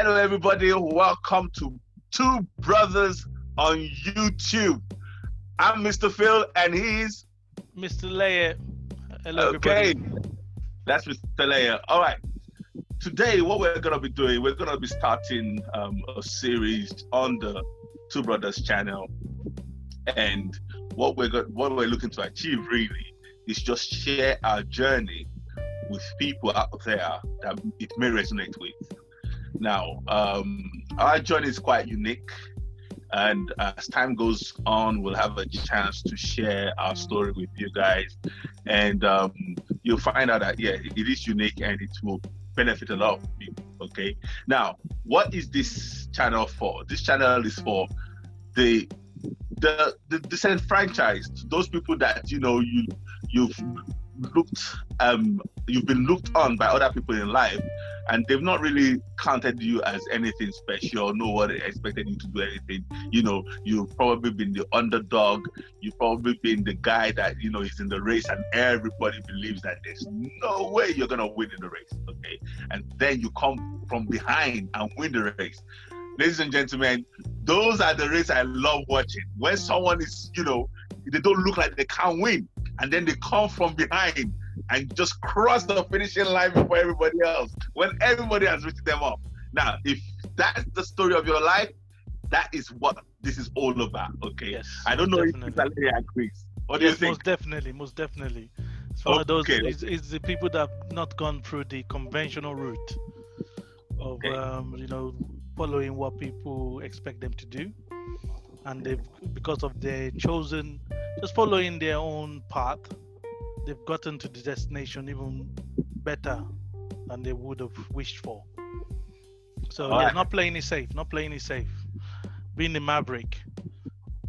Hello, everybody. Welcome to Two Brothers on YouTube. I'm Mr. Phil, and he's Mr. Leia. Hello, okay. everybody. That's Mr. Leia. All right. Today, what we're gonna be doing, we're gonna be starting um, a series on the Two Brothers channel, and what we're what we're looking to achieve really is just share our journey with people out there that it may resonate with. Now, um, our journey is quite unique, and as time goes on, we'll have a chance to share our story with you guys, and um, you'll find out that yeah, it is unique and it will benefit a lot of people. Okay. Now, what is this channel for? This channel is for the the the disenfranchised, those people that you know you you've looked um you've been looked on by other people in life and they've not really counted you as anything special no one expected you to do anything. You know you've probably been the underdog you've probably been the guy that you know is in the race and everybody believes that there's no way you're gonna win in the race okay? And then you come from behind and win the race. Ladies and gentlemen those are the races i love watching. When someone is you know they don't look like they can't win and then they come from behind and just cross the finishing line before everybody else when everybody has written them up. Now, if that's the story of your life, that is what this is all about. Okay. Yes, I don't know definitely. if Valeria agrees. What do yes, you think? most definitely, most definitely. It's one of those. It's, it's the people that have not gone through the conventional route of, Okay. um, you know, following what people expect them to do, and they've because of their chosen, just following their own path, they've gotten to the destination even better than they would have wished for. So yeah, not playing it safe, not playing it safe, being the maverick,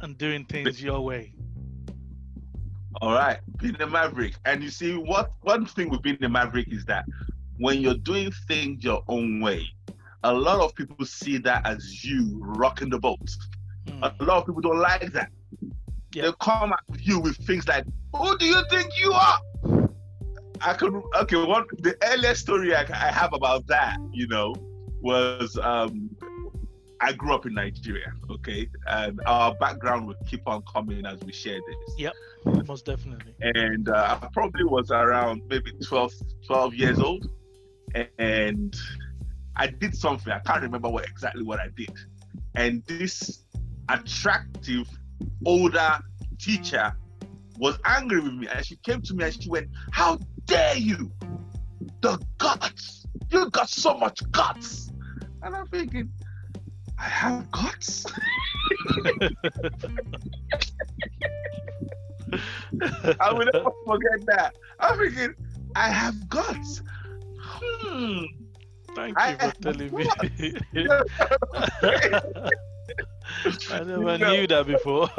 and doing things your way. All right, being the maverick. And you see, what one thing with being the maverick is that when you're doing things your own way, a lot of people see that as you rocking the boat. Mm. A lot of people don't like that. Yeah. They come at you with things like, "Who do you think you are?" I could okay. One the earliest story I, I have about that, you know, was um, I grew up in Nigeria, okay, and our background would keep on coming as we share this. Yep, most definitely. And uh, I probably was around maybe 12, 12 years old, and I did something. I can't remember what exactly what I did, and this attractive older teacher was angry with me and she came to me and she went how dare you? The guts. You got so much guts. And i'm thinking i have guts? I will never forget that. I'm thinking i have guts. Hmm. Thank I you for have telling me. I never knew that before.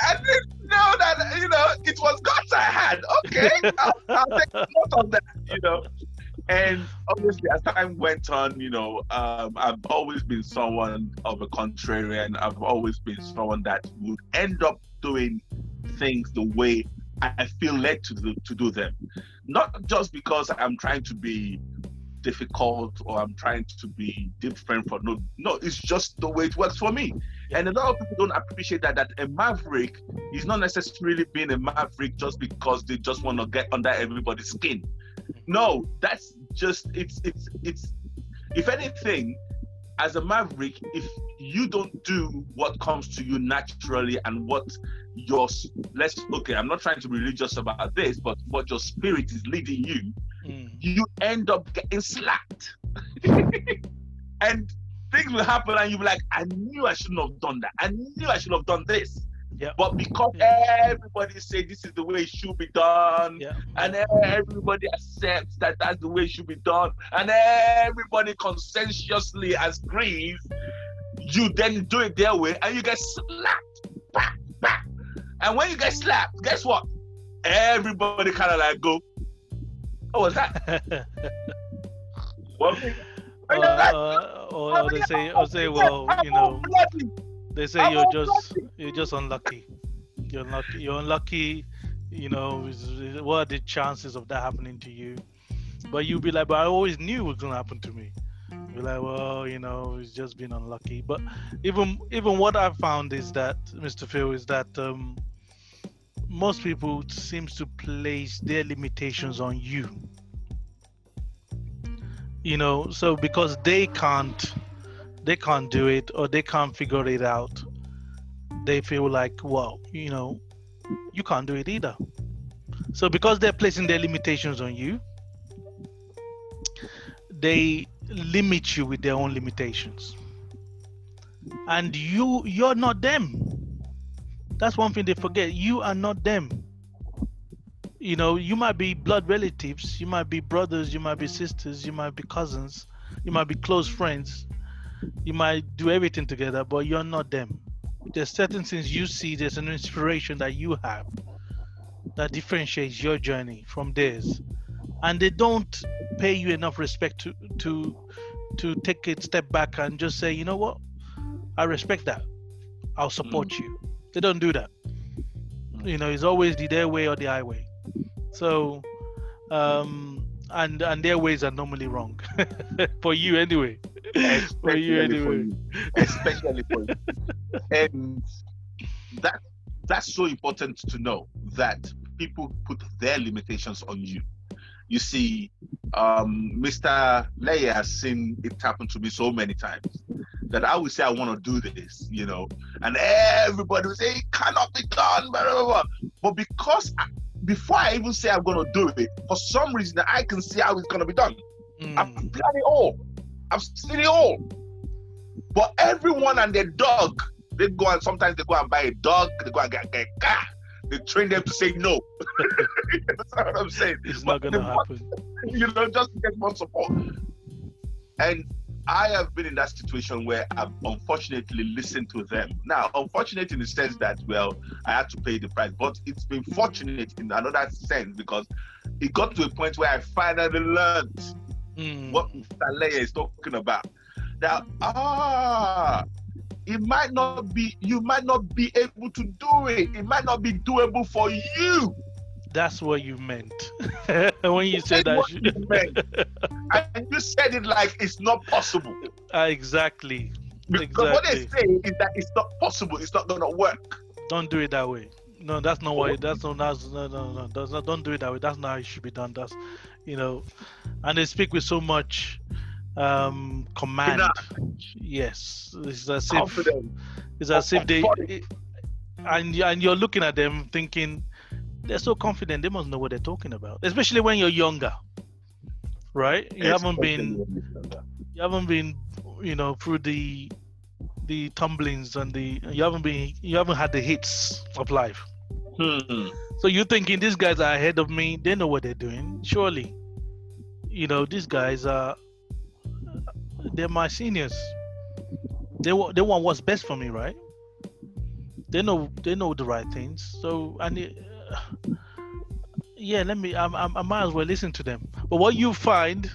I didn't know that, you know, it was guts I had. Okay, I'll, I'll take note of that, you know. And obviously, as time went on, you know, um, I've always been someone of a contrarian. I've always been someone that would end up doing things the way I feel led to do, to do them. Not just because I'm trying to be difficult or I'm trying to be different for no no it's just the way it works for me and a lot of people don't appreciate that that a maverick is not necessarily being a maverick just because they just want to get under everybody's skin no that's just it's it's it's if anything as a maverick if you don't do what comes to you naturally and what your let's okay i'm not trying to be religious about this but what your spirit is leading you. You end up getting slapped. and things will happen and you'll be like, I knew I shouldn't have done that. I knew I should have done this. Yeah. But because everybody say this is the way it should be done, Yeah. and everybody accepts that that's the way it should be done, and everybody consensuously agrees, you then do it their way and you get slapped. And when you get slapped, guess what? Everybody kind of like go, Oh, was that? What? uh, or, or they say, or say, well, you know, they say you're just you're just unlucky. You're unlucky. You're unlucky. You know, is- is- what are the chances of that happening to you? But you'll be like, but I always knew it was gonna happen to me. be like, well, you know, it's just been unlucky. But even even what I found is that, Mr. Phil, is that um, most people seems to place their limitations on you. You know, so because they can't they can't do it or they can't figure it out, they feel like, well, you know, you can't do it either. So because they're placing their limitations on you, they limit you with their own limitations. And you you're not them. That's one thing they forget. You are not them. You know, you might be blood relatives, you might be brothers, you might be sisters, you might be cousins, you might be close friends, you might do everything together, but you're not them. There's certain things you see, there's an inspiration that you have that differentiates your journey from theirs. And they don't pay you enough respect to to to take a step back and just say, you know what, I respect that. I'll support mm. you. They don't do that. You know, it's always the their way or the highway. So, um, and and their ways are normally wrong for you anyway. Especially for you anyway. For you. Especially for you. And that that's so important to know that people put their limitations on you you see, um, Mr. Leia has seen it happen to me so many times that I would say I want to do this, you know, and everybody would say it cannot be done, blah, blah, blah. but because I, before I even say I'm going to do it, for some reason I can see how it's going to be done. Mm. I've done it all. I've seen it all. But everyone and their dog, they go and sometimes they go and buy a dog, they go and get, get a car, they train them to say no. That's what I'm saying. It's not gonna happen. you know, just get more support. And I have been in that situation where I've unfortunately listened to them. Now, unfortunate in the sense that, well, I had to pay the price, but it's been fortunate in another sense because it got to a point where I finally learned mm. what Saleh is talking about. Now, ah, it might not be you might not be able to do it it might not be doable for you that's what you meant. When you said that you meant. and you said it like it's not possible. Uh, exactly. Because exactly. what they say is that it's not possible. It's not gonna work. Don't do it that way. No that's not why that's not that's no no no that's not don't do it that way. That's not how it should be done. That's you know and they speak with so much um, command. Yes, it's as if it's as if they and and you're looking at them thinking they're so confident they must know what they're talking about, especially when you're younger, right? You haven't been you haven't been you know through the the tumblings and the you haven't been you haven't had the hits of life. Hmm. So you're thinking these guys are ahead of me, they know what they're doing. Surely, you know, these guys are they're my seniors. They they want what's best for me, right? They know they know the right things. So and uh, yeah, let me. I, I, I might as well listen to them. But what you find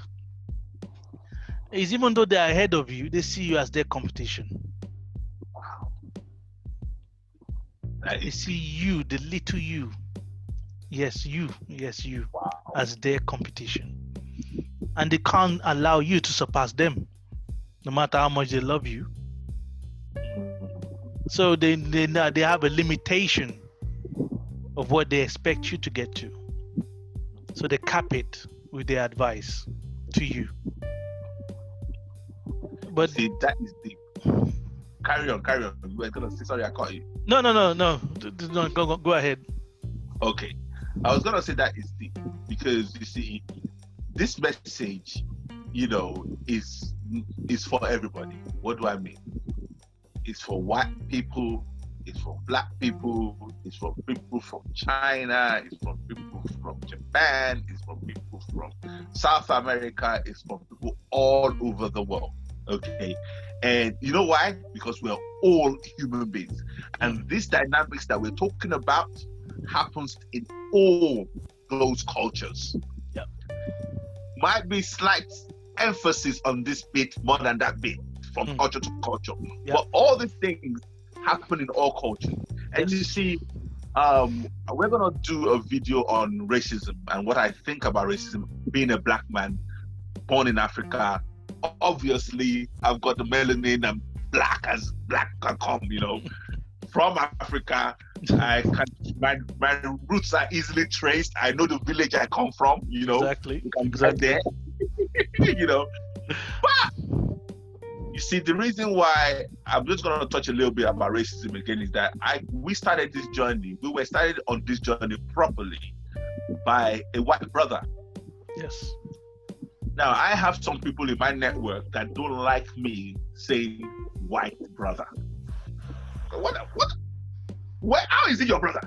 is even though they're ahead of you, they see you as their competition. Wow. They see you, the little you. Yes, you. Yes, you. Wow. As their competition. And they can't allow you to surpass them no matter how much they love you. So they they they have a limitation of what they expect you to get to. So they cap it with their advice to you. But see, that is deep. Carry on, carry on. You were gonna say sorry, I caught you. No, no, no, no. no go, go, go ahead. Okay, I was gonna say that is deep because you see, this message, you know, is is for everybody. What do I mean? It's for white people, it's for black people, it's for people from China, it's for people from Japan, it's for people from South America, it's for people all over the world. Okay. And you know why? Because we're all human beings. And these dynamics that we're talking about happens in all those cultures. Yep. Might be slight emphasis on this bit more than that bit from mm. culture to culture. Yeah. But all these things happen in all cultures. And you see, um, we're gonna do a video on racism and what I think about racism. Being a black man, born in Africa, obviously I've got the melanin and black as black can come, you know. From Africa, I can my my roots are easily traced. I know the village I come from, you know. Exactly. Exactly. There, you know. But you see, the reason why I'm just gonna touch a little bit about racism again is that I we started this journey. We were started on this journey properly by a white brother. Yes. Now I have some people in my network that don't like me saying white brother. What? What? What? How is he your brother?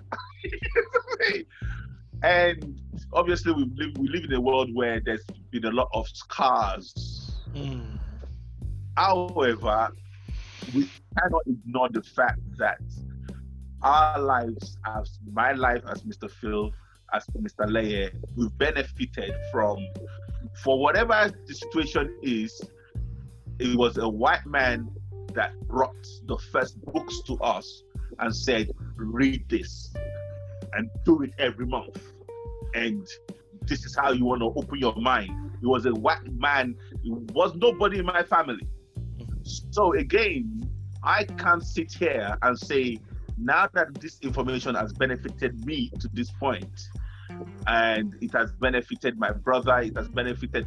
and obviously, we live we live in a world where there's been a lot of scars. Mm. However, we cannot ignore the fact that our lives, as my life as Mr. Phil, as Mr. Laye, we've benefited from, for whatever the situation is, it was a white man that brought the first books to us and said, read this and do it every month. And this is how you want to open your mind. It was a white man, it was nobody in my family. So again, I can't sit here and say, now that this information has benefited me to this point, and it has benefited my brother, it has benefited,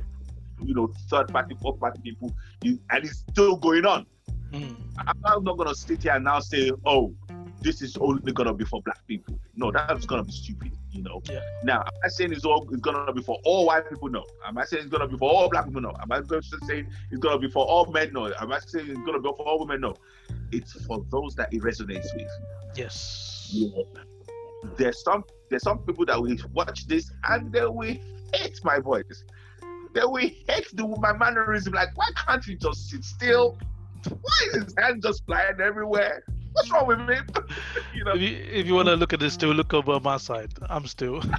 you know, third party, fourth party people, and it's still going on. Mm. I'm not gonna sit here and now say, oh, this is only gonna be for black people. No, that's gonna be stupid, you know. Yeah. Now, am I saying it's all it's gonna be for all white people? No. Am I saying it's gonna be for all black people? No. Am I going to say it's gonna be for all men? No. Am I saying it's gonna be for all women? No. It's for those that it resonates with. Yes. Yeah. There's some there's some people that will watch this and they will hate my voice. They will hate the my mannerism. Like, why can't you just sit still? Why is his hand just flying everywhere? What's wrong with him? you know. If you, if you want to look at this still, look over my side. I'm still.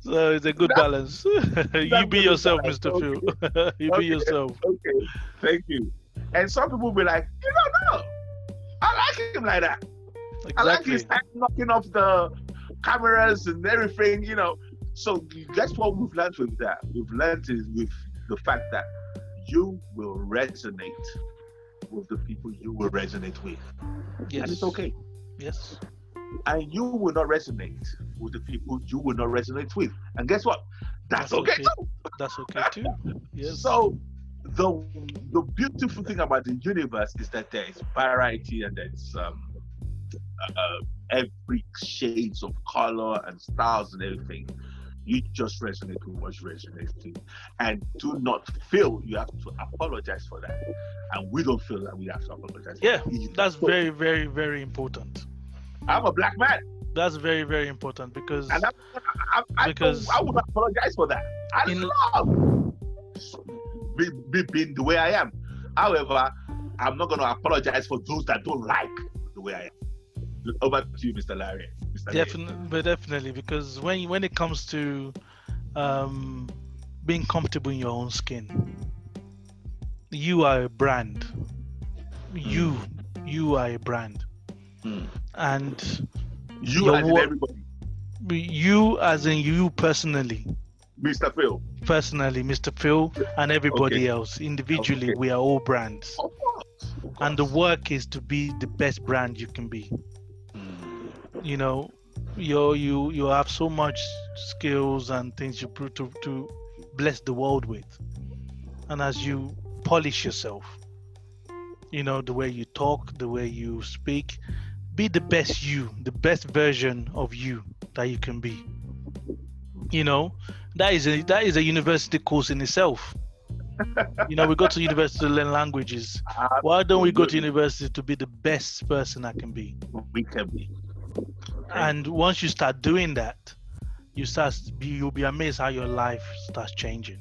so it's a good That- balance. you be yourself, balance, Mr. Phil. you Okay. be yourself. Okay, thank you. And some people will be like, you don't know. I like him like that. I like his hand knocking off the cameras and everything, you know. So that's what we've learned with that. We've learned is with the fact that you will resonate with the people you will resonate with. Yes. And it's okay. Yes. And you will not resonate with the people you will not resonate with. And guess what? That's, That's okay, okay. too. That's okay too. Yes. So the the beautiful thing about the universe is that there is variety and there's um, uh, every shades of color and styles and everything. You just resonate with what's resonating, and do not feel you have to apologize for that. And we don't feel that we have to apologize. yeah, for that either. that's very, very, very important. I'm a black man, That's very, very important because and I'm, I, I, Because- I, I would apologize for that. I In- love be, be, being the way I am. However, I'm not going to apologize for those that don't like the way I am. Over to you, Mr. Larry. Definitely, but definitely because when when it comes to um, being comfortable in your own skin, you are a brand. You you are a brand, Mm. and You as wo- everybody. you as in you personally, Mr. Phil. personally, Mr. Phil, and everybody Okay. else individually, Okay. we are all brands, Of course. Of and the work is to be the best brand you can be. Mm. you know you you you have so much skills and things you to to bless the world with. And as you polish yourself you know the way you talk the way you speak be the best you the best version of you that you can be. You know that is a that is a university course in itself. You know we go to university to learn languages. Why don't we go to university to be the best person i can be? We can be. And once you start doing that you start you'll be amazed how your life starts changing.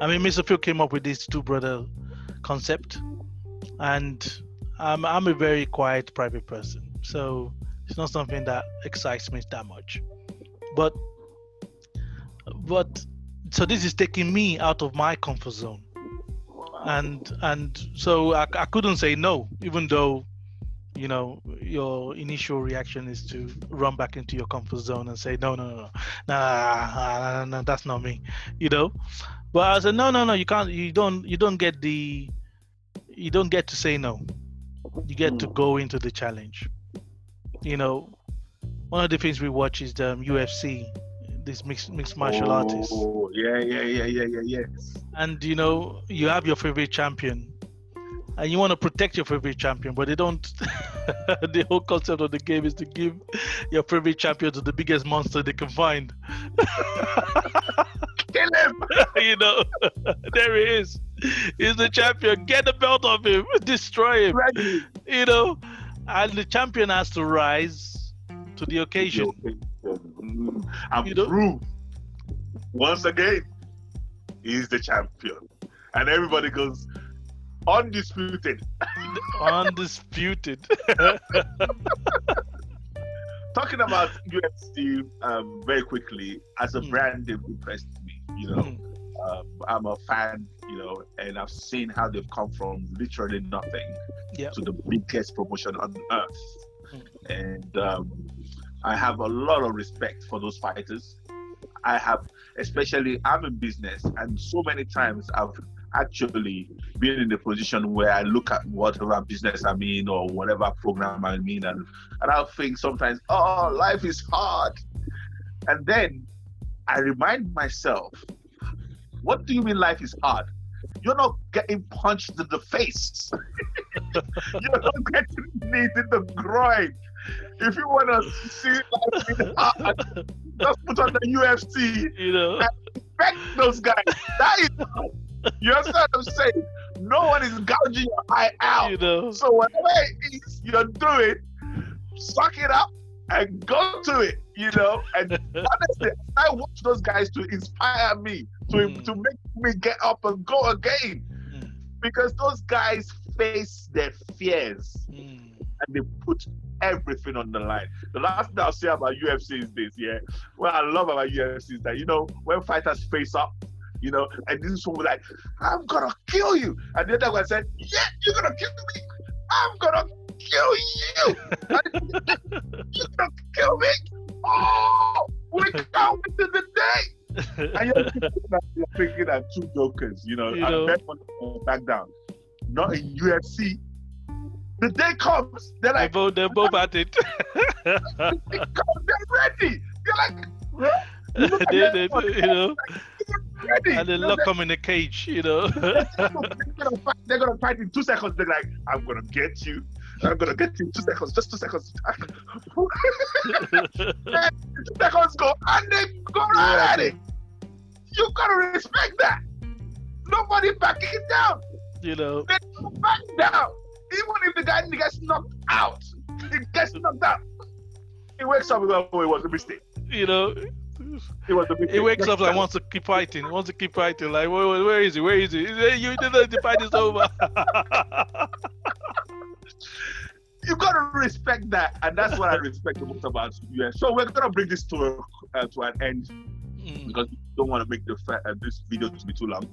I mean mr phil came up with this two brother concept and I'm, I'm a very quiet private person so it's not something that excites me that much. But but so this is taking me out of my comfort zone. And and so I, I couldn't say no even though you know your initial reaction is to run back into your comfort zone and say no no no no nah, nah, nah, that's not me you know? But i said no no no you can't you don't you don't get the you don't get to say no. You get to go into the challenge. You know one of the things we watch is the um, ufc these mixed mixed martial artists. Oh, yeah, yeah, yeah, yeah, yeah, yes. and you know you have your favorite champion and you want to protect your favorite champion but they don't the whole concept of the game is to give your favorite champion to the biggest monster they can find Kill him. you know there he is he's the champion get the belt off him destroy him Ready. you know and the champion has to rise to the occasion And You know? prove once again he's the champion. And everybody goes undisputed. undisputed Talking about UFC um, very quickly, as a Mm. brand, they've impressed me. You know, Mm. um, I'm a fan, you know, and I've seen how they've come from literally nothing Yep. to the biggest promotion on earth. Mm. And um, I have a lot of respect for those fighters. I have, especially, I'm in business, and so many times I've actually being in the position where I look at whatever business I'm in or whatever program I'm in, and, and I'll think sometimes, oh, life is hard. And then I remind myself, what do you mean life is hard? You're not getting punched in the face. You're not getting kneed in the groin. If you want to see life is hard, just put on the UFC. you know Respect those guys. That is hard. You understand what I'm saying? No one is gouging your eye out. you know So whatever it is you're doing, suck it up and go to it. You know, and honestly, I watch those guys to inspire me, to Mm. to make me get up and go again. Mm, Because those guys face their fears mm, and they put everything on the line. The last thing I'll say about UFC is this, yeah. What I love about UFC is that you know when fighters face up, you know, and this one was like, "I'm gonna kill you," and the other one said, "Yeah, you're gonna kill me. I'm gonna kill you. you're gonna kill me. Oh, we can't wait to the day." And you're thinking that, you're thinking that two jokers, you know, You and know. one back down. Not in UFC. The day comes, they're they like, both they're both at it they come, they're ready. They're like? You look at they, they, you know they're ready. and they lock them in a cage you know they're, gonna fight, they're gonna fight in two seconds. They're like, I'm gonna get you. I'm gonna get you in two seconds, just two seconds. two seconds go, and they go right at it. You gotta respect that. Nobody backing it down. you know They don't back down. Even if the guy gets knocked out, he gets knocked out. He wakes up and goes, oh, it was a mistake. you know It was a mistake. he wakes up and wants to keep fighting he wants to keep fighting like where, where- is he where is he you the fight is over you gotta respect that, and that's what I respect the most about US. So we're gonna bring this to uh, to an end Mm, because we don't want to make the fa- uh, this video to be too long.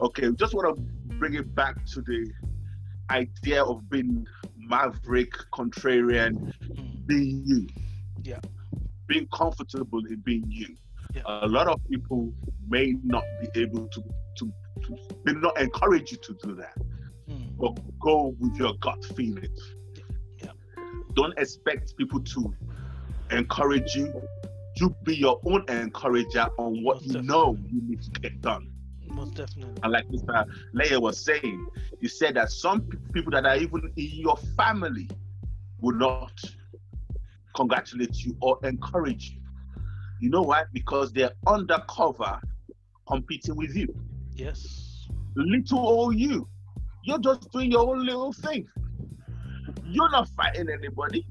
Okay, we just want to bring it back to the idea of being maverick, contrarian, mm, being you. Yeah. Being comfortable in being you. Yeah. A lot of people may not be able to to, to may not encourage you to do that. mm, but go with your gut feelings. Yeah. Don't expect people to encourage you. You be your own encourager on what Most you definitely. know you need to get done. most definitely And like Mr. Leia was saying, he said that some people that are even in your family will not congratulate you or encourage you. You know why? Because they're undercover competing with you yes little old you. You're just doing your own little thing. You're not fighting anybody.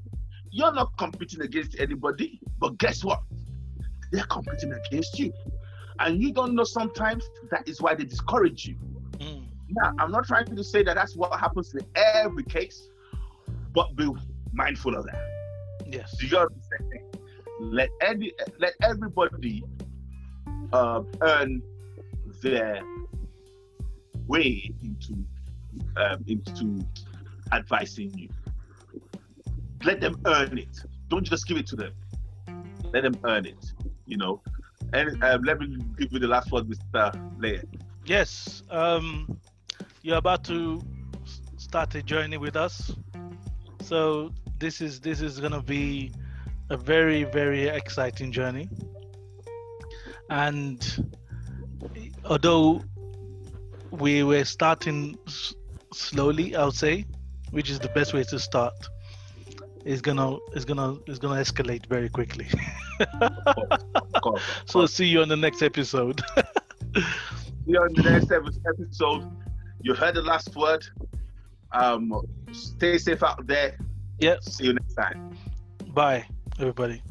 You're not competing against anybody. But guess what? They're competing against you. And you don't know sometimes that is why they discourage you. Mm, Now, I'm not trying to say that that's what happens in every case, but be mindful of that. Yes Do you understand? Let any, let everybody uh, earn their way into um, into advising you. let them earn it. Don't just give it to them. Let them earn it. You know. And um, let me give you the last word, Mr. Laird. Yes, um, you're about to start a journey with us. So this is this is gonna be a very very exciting journey. And although we were starting s- slowly, i would say, which is the best way to start, is gonna is gonna is gonna escalate very quickly. Of course. so see you on the next episode. See you on the next episode. You heard the last word. Um, stay safe out there. Yep. See you next time. Bye, everybody.